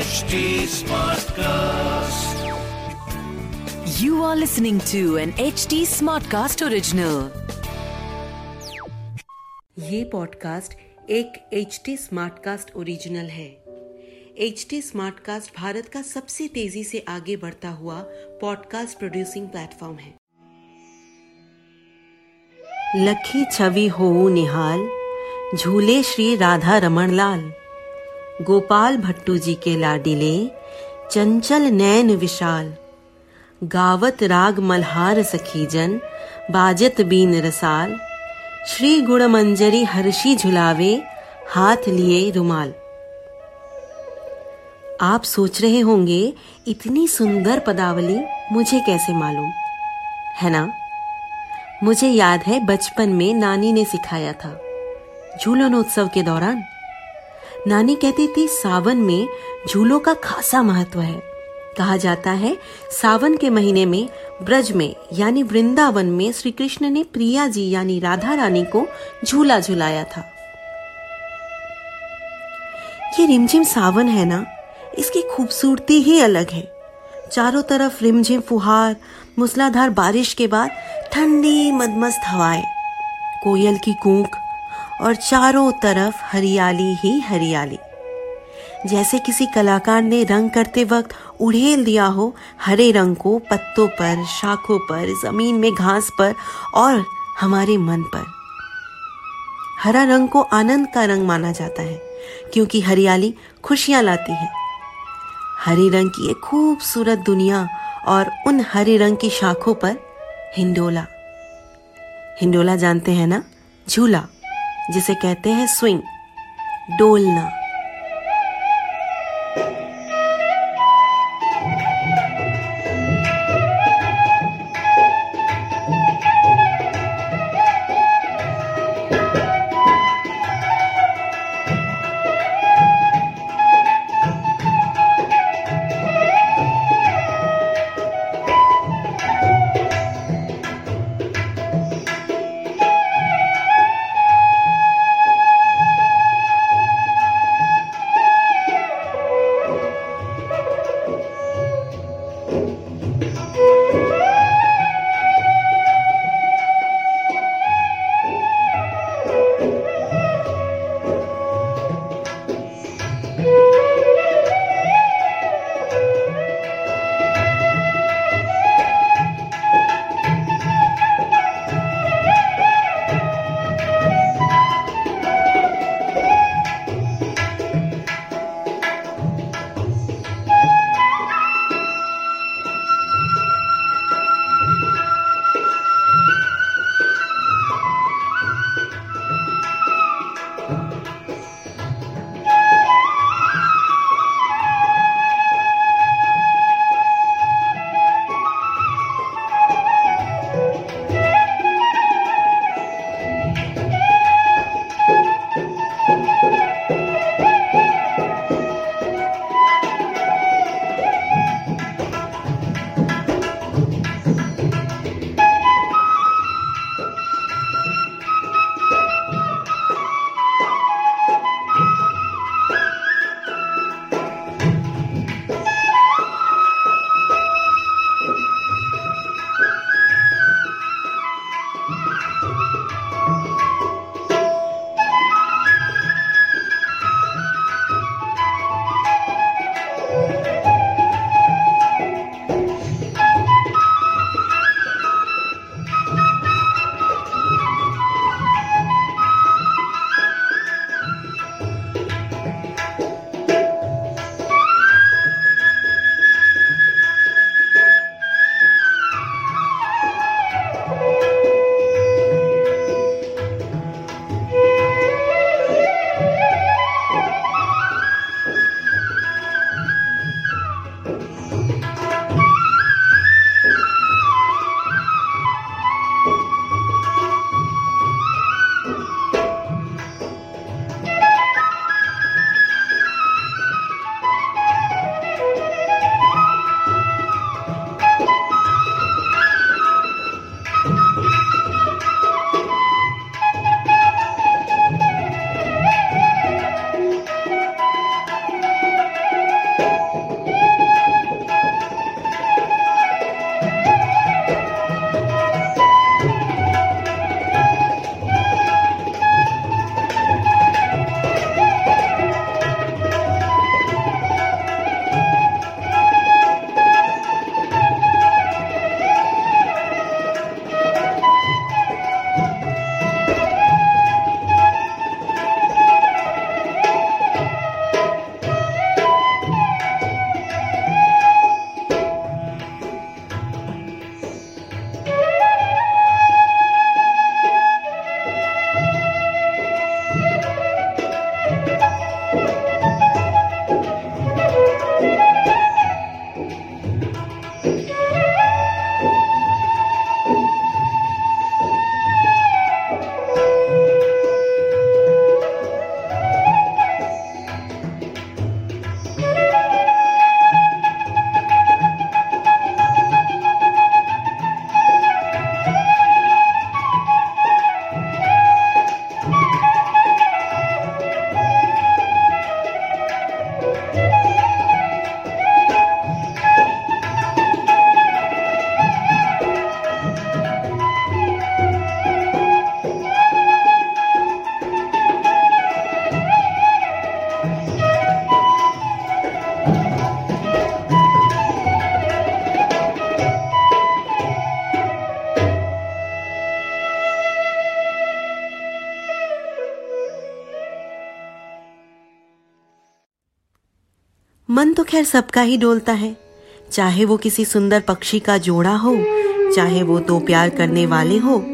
HD Smartcast. You are listening to an HD Smartcast original. ये podcast एक H T Smartcast original है H T Smartcast Bharat का सबसे तेज़ी से आगे बढ़ता हुआ पॉडकास्ट प्रोड्यूसिंग प्लेटफॉर्म है लखी छवि हो निहाल झूले श्री राधा रमण लाल गोपाल भट्टू जी के लाडिले, चंचल नैन विशाल, गावत राग मल्हार सखीजन बाजत बीन रसाल, श्री गुण मंजरी हर्षी झुलावे, हाथ लिए रुमाल। आप सोच रहे होंगे, इतनी सुंदर पदावली मुझे कैसे मालूम? है ना? मुझे याद है बचपन में नानी ने सिखाया था झूलन उत्सव के दौरान। नानी कहती थी, सावन में झूलों का खासा महत्व है। कहा जाता है, सावन के महीने में, ब्रज में, यानी वृंदावन में श्री कृष्ण ने प्रिया जी, यानी राधा रानी को झूला झुलाया था। ये रिमझिम सावन है ना? इसकी खूबसूरती ही अलग है। चारों तरफ़ रिमझिम फुहार, मूसलाधार बारिश के बाद ठंडी, मदमस्त हवाएँ। कोयल की कूक और चारों तरफ़ हरियाली ही हरियाली। जैसे किसी कलाकार ने रंग करते वक्त उड़ेल दिया हो, हरे रंग को पत्तों पर, शाखों पर, ज़मीन में घास पर और हमारे मन पर। हरा रंग को आनंद का रंग माना जाता है, क्योंकि हरियाली खुशियाँ लाती है। हरे रंग की एक खूबसूरत दुनिया और उन हरे रंग की शाखों पर हिंडोला। हिंडोला जानते हैं ना? झूला। जिसे कहते हैं स्विंग डोलना। खैर सबका ही डोलता है। चाहे वो किसी सुंदर पक्षी का जोड़ा हो, चाहे वो दो प्यार करने वाले हो,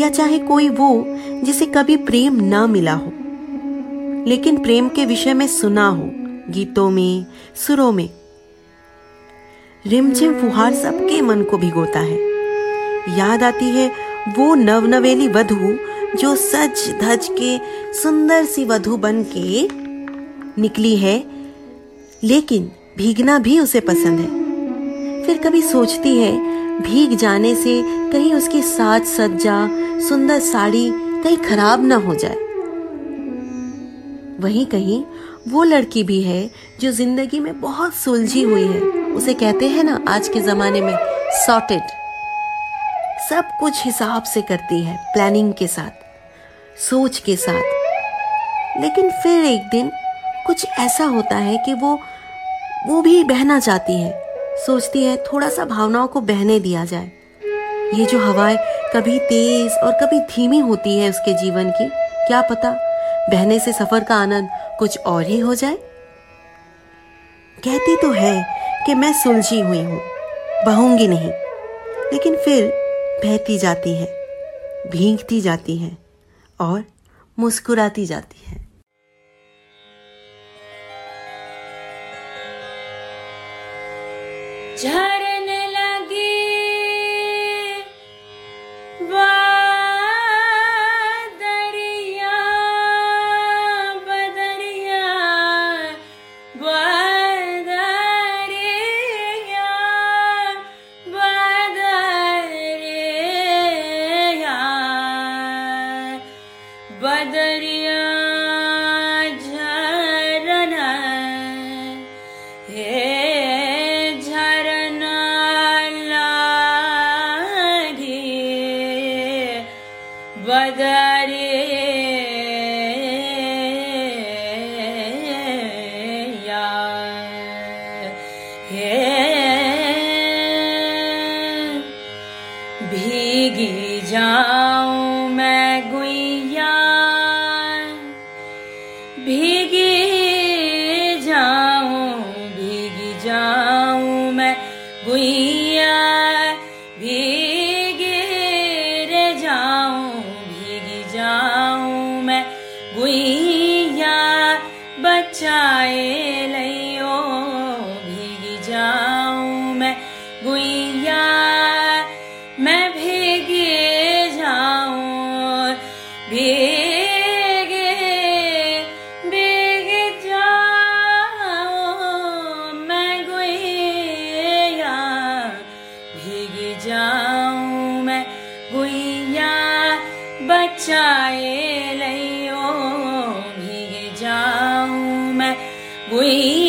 या चाहे कोई वो जिसे कभी प्रेम ना मिला हो। लेकिन प्रेम के विषय में सुना हो, गीतों में, सुरों में। रिमझिम फुहार सबके मन को भिगोता है। याद आती है वो नवनवेली वधु जो सज धज के सुंदर सी वधु बन के निकली है। लेकिन भीगना भी उसे पसंद है। फिर कभी सोचती है, भीग जाने से कहीं उसकी साज सज्जा, सुंदर साड़ी कहीं खराब ना हो जाए। वहीं कहीं वो लड़की भी है जो ज़िंदगी में बहुत सुलझी हुई है। उसे कहते हैं ना, आज के जमाने में सॉर्टेड सब कुछ हिसाब से करती है प्लानिंग के साथ, सोच के साथ। लेकिन फिर एक दिन कुछ ऐसा होता है कि वो वो भी बहना चाहती है। सोचती है थोड़ा सा भावनाओं को बहने दिया जाए। ये जो हवाएँ कभी तेज और कभी धीमी होती है उसके जीवन की, क्या पता बहने से सफ़र का आनंद कुछ और ही हो जाए? कहती तो है कि मैं सुलझी हुई हूँ, बहूँगी नहीं, लेकिन फिर बहती जाती है, भींगती जाती है और मुस्कुराती जाती है। Giant भीगी जाऊँ। We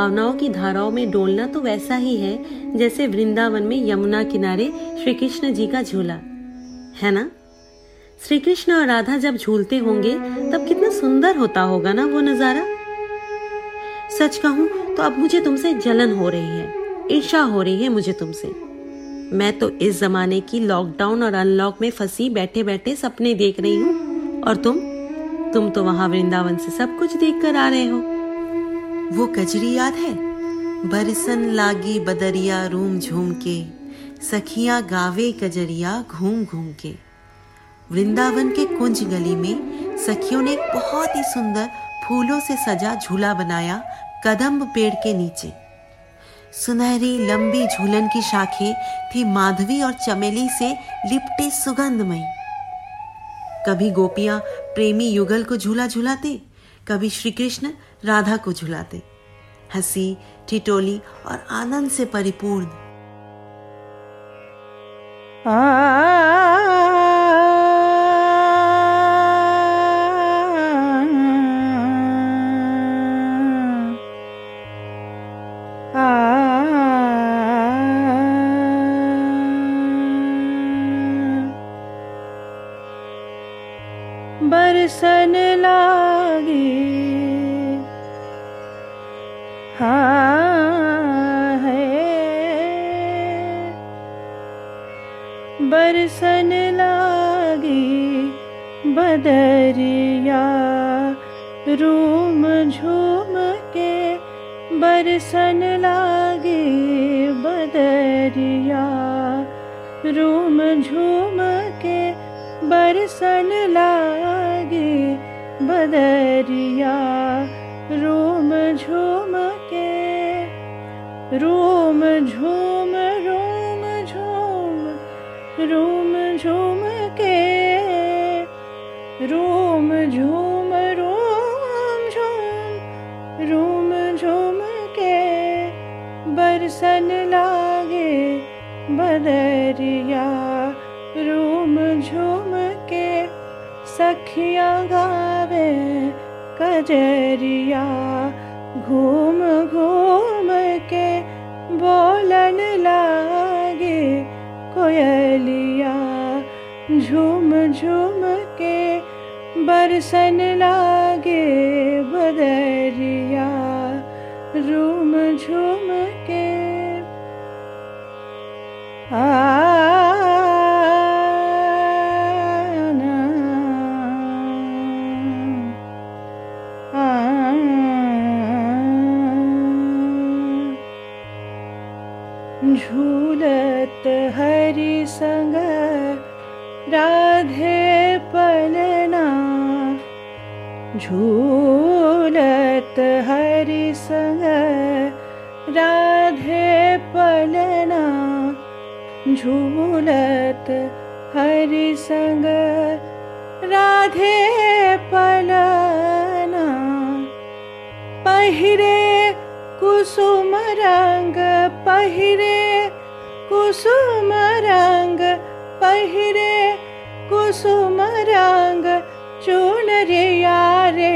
भावनाओं की धाराओं में डोलना तो वैसा ही है, जैसे वृंदावन में यमुना किनारे श्री कृष्ण जी का झूला। है ना? श्री कृष्ण और राधा जब झूलते होंगे, तब कितना सुंदर होता होगा ना वो नज़ारा? सच कहूँ तो अब मुझे तुमसे जलन हो रही है ईर्षा हो रही है मुझे तुमसे। मैं तो इस जमाने की लॉकडाउन और अनलॉक में फंसी बैठे बैठे सपने देख रही हूँ। और तुम? तुम तो वहाँ वृंदावन से सब कुछ देख कर आ रहे हो। वो कजरी याद है? बरसन लागी बदरिया रूम झूम के सखिया गावे कजरिया घूम घूम के वृंदावन के कुंज गली में सखियों ने बहुत ही सुंदर फूलों से सजा झूला बनाया कदम्ब पेड़ के नीचे। सुनहरी लंबी झूलन की शाखें थी माधवी और चमेली से लिपटे सुगंधमयी। कभी गोपियाँ प्रेमी युगल को झूला झूलाते, कभी श्री कृष्ण राधा को झुलाते हँसी ठिटोली और आनंद से परिपूर्ण बरसन बदरिया रूम झूम के बरसन लागी बदरिया। रूम झूम के बरसन लागे बदरिया। रूम झूम के रूम बदरिया रूम झूम के सखिया गावे कजरिया। घूम घूम के बोलन लागे कोयलिया। झूम झूम के बरसन लागे बदरिया। रूम झूम झूलत हरि संग राधे पलना। झूलत हरि संग राधे पलना। झूलत हरि संग राधे पलना। पहिरे कुसुम रंग पहिरे कुसुम रंग पहिरे कुसुम रंग चुनरिया रे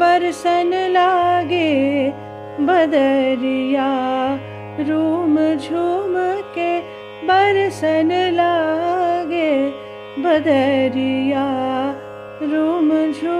बरसन लागे बदरिया रूम झूम के बरसन लागे बदरिया रूम झूम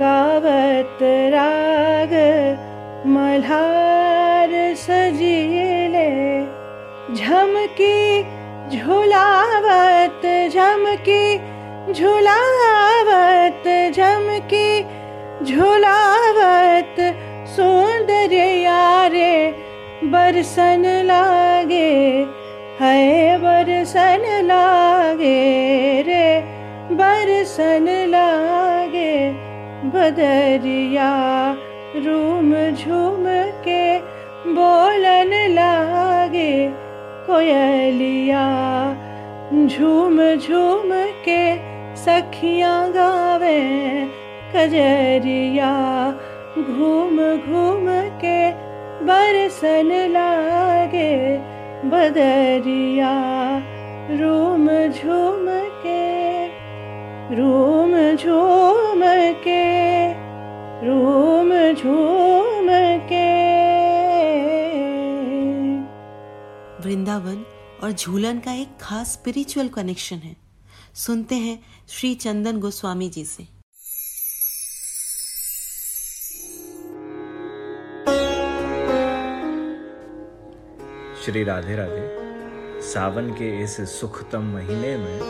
गावत राग मल्हार सजीले झमकी झुलावत झमकी झुलावत झमकी झुलावत सौंदर्य यारे, बरसन लागे, है बरसन लागे रे, बरसन लागे, बदरिया रूम झूम के बोलन लागे, कोयलिया झूम झूम के सखियाँ गावे कजरिया घूम घूम के बरसन लागे बदरिया, रूम झूम के, रूम झूम के, रूम झूम के। वृंदावन और झूलन का एक खास स्पिरिचुअल कनेक्शन है। सुनते हैं श्री चंदन गोस्वामी जी से। श्री राधे राधे, सावन के इस सुखतम महीने में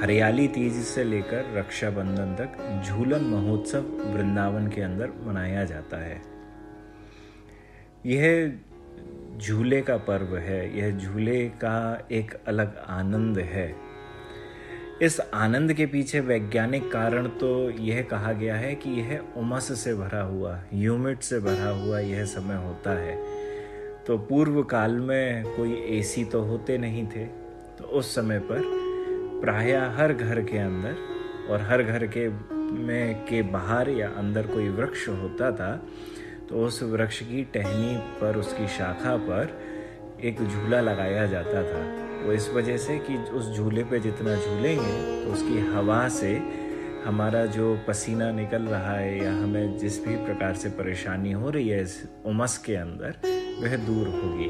हरियाली तीज से लेकर रक्षाबंधन तक झूलन महोत्सव वृंदावन के अंदर मनाया जाता है। यह झूले का पर्व है, यह झूले का एक अलग आनंद है। इस आनंद के पीछे वैज्ञानिक कारण तो यह कहा गया है कि यह उमस से भरा हुआ ह्यूमिड से भरा हुआ यह समय होता है। तो पूर्व काल में कोई एसी तो होते नहीं थे। तो उस समय पर प्रायः हर घर के अंदर और हर घर के में के बाहर या अंदर कोई वृक्ष होता था तो उस वृक्ष की टहनी पर, उसकी शाखा पर एक झूला लगाया जाता था। वो इस वजह से कि उस झूले पे जितना झूलेंगे तो उसकी हवा से हमारा जो पसीना निकल रहा है या हमें जिस भी प्रकार से परेशानी हो रही है इस उमस के अंदर वह दूर होगी।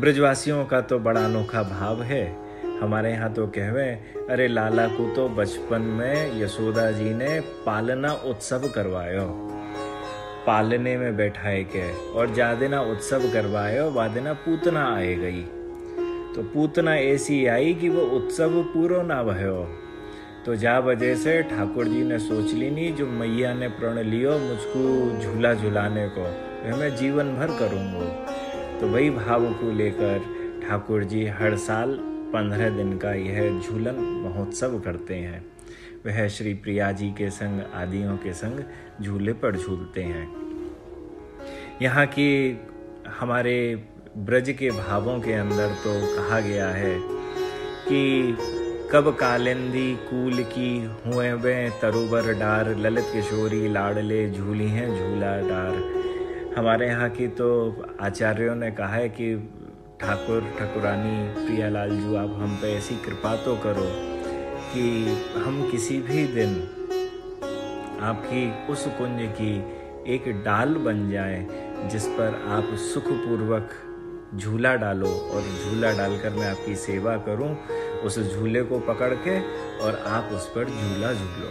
ब्रजवासियों का तो बड़ा अनोखा भाव है। हमारे यहाँ तो कहवे, अरे लाला को तो बचपन में यशोदा जी ने पालना उत्सव करवायो। पालने में बैठाए के, और जा देना उत्सव करवायो वा देना पूतना आए गई। तो पूतना ऐसी आई कि वो उत्सव पूरो ना भयो। तो जा वजह से ठाकुर जी ने सोच ली नहीं जो मैया ने प्रण लियो मुझको झूला झुलाने को, वह मैं जीवन भर करूँगा। तो वही भाव को लेकर ठाकुर जी हर साल पंद्रह दिन का यह झूलन महोत्सव करते हैं। वह श्री प्रिया जी के संग, आदियों के संग झूले पर झूलते हैं। यहाँ की हमारे ब्रज के भावों के अंदर तो कहा गया है कि कब कालिंदी कूल की हुए वे तरुबर डार, ललित किशोरी लाडले झूली हैं झूला डार। हमारे यहाँ की तो आचार्यों ने कहा है कि ठाकुर, ठकुरानी, प्रियालाल जू, आप हम पे ऐसी कृपा तो करो कि हम किसी भी दिन आपकी उस कुंज की एक डाल बन जाए जिस पर आप सुखपूर्वक झूला डालो और झूला डालकर मैं आपकी सेवा करूँ। उस झूले को पकड़ के और आप उस पर झूला झूलो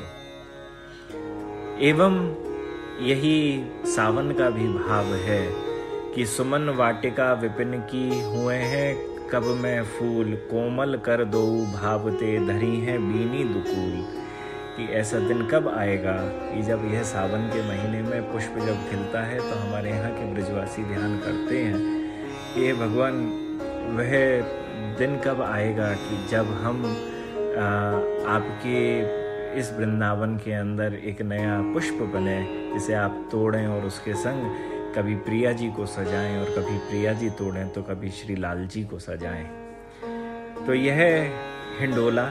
एवं यही सावन का भी भाव है कि सुमन वाटिका विपिन की हुए हैं, कब मैं फूल कोमल कर दो, भावते धरी है बीनी दुकूल। कि ऐसा दिन कब आएगा कि जब यह सावन के महीने में पुष्प जब खिलता है तो हमारे यहाँ के ब्रजवासी ध्यान करते हैं। कि भगवान, वह दिन कब आएगा कि जब हम आ, आपके इस वृंदावन के अंदर एक नया पुष्प बने जिसे आप तोड़ें और उसके संग कभी प्रिया जी को सजाएँ और कभी प्रिया जी तोड़ें तो कभी श्री लाल जी को सजाएँ। तो यह हिंडोला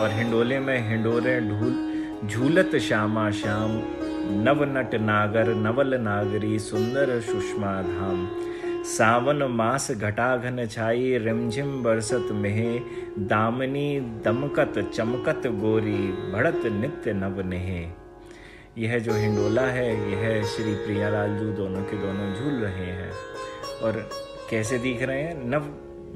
और हिंडोले में हिंडोरे ढूल झूलत श्यामा श्याम नव नट नागर नवल नागरी सुंदर सुषमा धाम। सावन मास घटाघन छाई रिमझिम बरसत मेहे, दामनी दमकत चमकत गोरी बढ़त नित्य नव नेहे। यह जो हिंडोला है, यह श्री प्रियालाल जू दोनों के दोनों झूल रहे हैं। और कैसे दिख रहे हैं? नव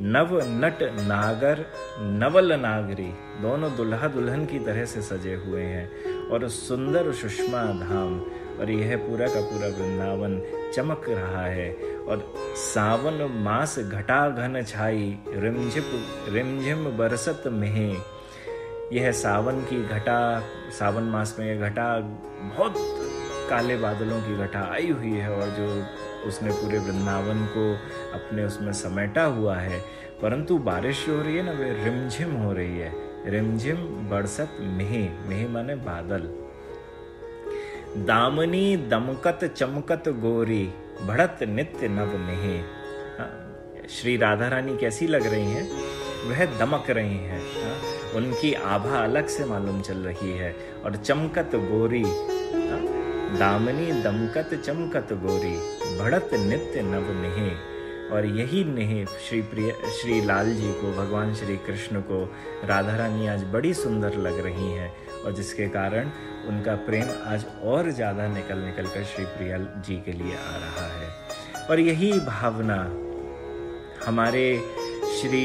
नव नट नागर, नवल नागरी, दोनों दुल्हा दुल्हन की तरह से सजे हुए हैं। और सुंदर सुषमा धाम और यह पूरा का पूरा वृंदावन चमक रहा है। और सावन मास घटा घन छाई रिमझिप रिमझिम बरसत में यह सावन की घटा, सावन मास में यह घटा, बहुत काले बादलों की घटा आई हुई है और जो उसने पूरे वृंदावन को अपने उसमें समेटा हुआ है। परंतु बारिश जो हो रही है ना वे रिमझिम हो रही है। रिमझिम बरसत मेह मेह माने बादल। दामनी दमकत चमकत गोरी भड़त नित्य नव नेहे हाँ, श्री राधा रानी कैसी लग रही हैं? वह दमक रही हैं। हाँ, उनकी आभा अलग से मालूम चल रही है। और चमकत गोरी हाँ, दामनी दमकत चमकत गोरी भड़त नित्य नव नेहे और यही नेह श्री प्रिय श्री लाल जी को भगवान श्री कृष्ण को राधा रानी आज बड़ी सुंदर लग रही हैं। और जिसके कारण उनका प्रेम आज और ज़्यादा निकल निकल कर श्री प्रिया जी के लिए आ रहा है। और यही भावना हमारे श्री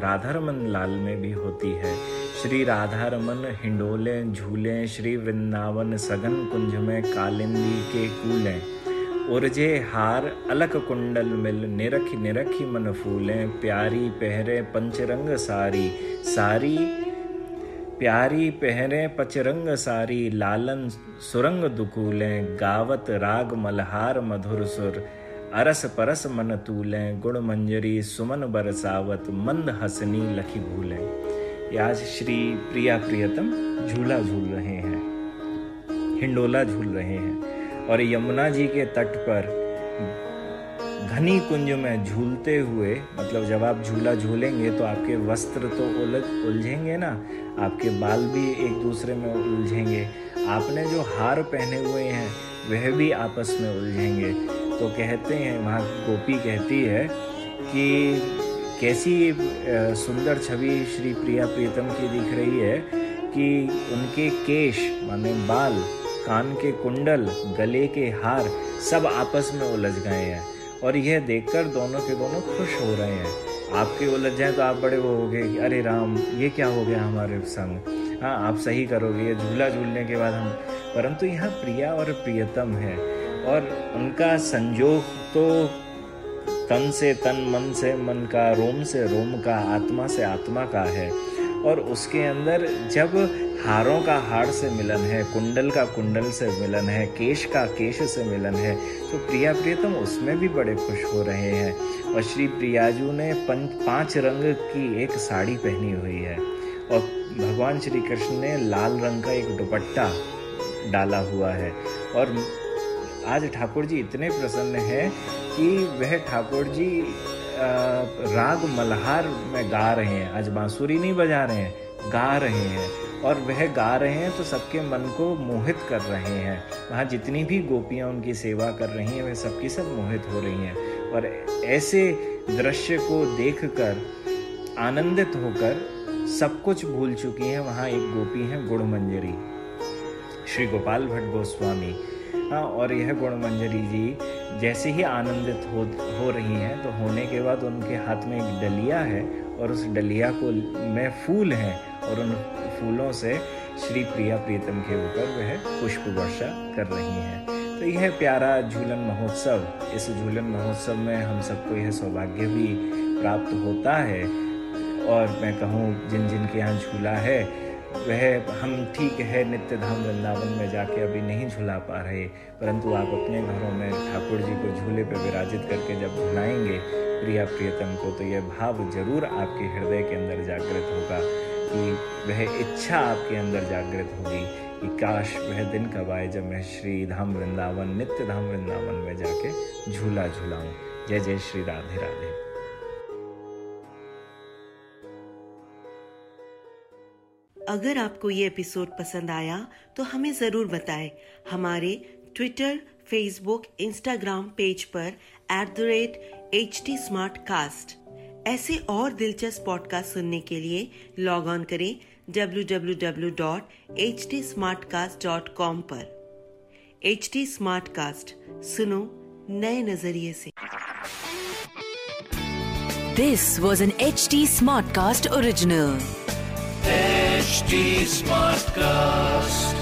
राधारमन लाल में भी होती है। श्री राधारमन हिंडोले, झूले, श्री वृंदावन सघन कुंज में कालिंदी के कूलें, उर्जे हार अलक कुंडल मिल निरखी निरखी मन फूले, प्यारी पहरे पंचरंग सारी सारी प्यारी पहरे पचरंग सारी, लालन सुरंग दुकूले, गावत राग मलहार मधुर सुर। अरस परस मन तूले, गुण मंजरी सुमन बरसावत, मंद हसनी लखी भूले। आज श्री प्रिया प्रियतम झूला झूल रहे हैं, हिंडोला झूल रहे हैं, और यमुना जी के तट पर घनी कुंज में झूलते हुए मतलब जब आप झूला झूलेंगे तो आपके वस्त्र तो उलझ, उलझेंगे ना? आपके बाल भी एक दूसरे में उलझेंगे। आपने जो हार पहने हुए हैं, वह भी आपस में उलझेंगे। तो कहते हैं वहाँ गोपी कहती है कि कैसी सुंदर छवि श्री प्रिया प्रीतम की दिख रही है कि उनके केश, माने बाल, कान के कुंडल, गले के हार सब आपस में उलझ गए हैं। और यह देखकर दोनों के दोनों खुश हो रहे हैं। आपके उलझ जाए तो आप बड़े वो हो गए अरे राम, ये क्या हो गया हमारे संग? हाँ आप सही करोगे, ये झूला झूलने के बाद हम, परंतु यहाँ प्रिया और प्रियतम है। और उनका संजोग तो तन से तन, मन से मन का, रोम से रोम का, आत्मा से आत्मा का है। और उसके अंदर जब हारों का हार से मिलन है, कुंडल का कुंडल से मिलन है, केश का केश से मिलन है। तो प्रिया प्रियतम, उसमें भी बड़े खुश हो रहे हैं। और श्री प्रियाजू ने पंच रंग की एक साड़ी पहनी हुई है। और भगवान श्री कृष्ण ने लाल रंग का एक दुपट्टा डाला हुआ है। और आज ठाकुर जी इतने प्रसन्न हैं कि वह ठाकुर जी राग मल्हार में गा रहे हैं। आज बांसुरी नहीं बजा रहे हैं, गा रहे हैं। और वह गा रहे हैं तो सबके मन को मोहित कर रहे हैं। वहाँ जितनी भी गोपियाँ उनकी सेवा कर रही हैं, वह सबकी सब मोहित हो रही हैं। और ऐसे दृश्य को देख कर आनंदित होकर, सब कुछ भूल चुकी हैं, वहाँ एक गोपी हैं गुड़ मंजरी श्री गोपाल भट्ट गोस्वामी। हाँ और यह गुण मंजरी जी जैसे ही आनंदित हो हो रही हैं तो होने के बाद उनके हाथ में एक डलिया है, और उस डलिया को में फूल हैं, और उन फूलों से श्री प्रिया प्रीतम के ऊपर वह पुष्प वर्षा कर रही हैं। तो यह प्यारा झूलन महोत्सव, इस झूलन महोत्सव में हम सबको यह सौभाग्य भी प्राप्त होता है। और मैं कहूँ, जिन जिन के यहाँ झूला है, वह हम ठीक है नित्य धाम वृंदावन में जाके अभी नहीं झूला पा रहे, परंतु आप अपने घरों में ठाकुर जी को झूले पर विराजित करके जब झुलाएँगे प्रिया प्रियतम को तो यह भाव ज़रूर आपके हृदय के अंदर जागृत होगा। कि वह इच्छा आपके अंदर जागृत होगी कि काश वह दिन कब आए जब मैं श्री धाम वृंदावन नित्य धाम वृंदावन में जाके झूला झूलाऊं। जय जय श्री राधे राधे। अगर आपको ये एपिसोड पसंद आया तो हमें ज़रूर बताएँ। हमारे ट्विटर फेसबुक इंस्टाग्राम पेज पर at the rate H T smart cast ऐसे और दिलचस्प पॉडकास्ट सुनने के लिए लॉग ऑन करें www.htsmartcast.com पर। एच टी सुनो नए नज़रिए से। This was an H T smart cast original smart Smartcast.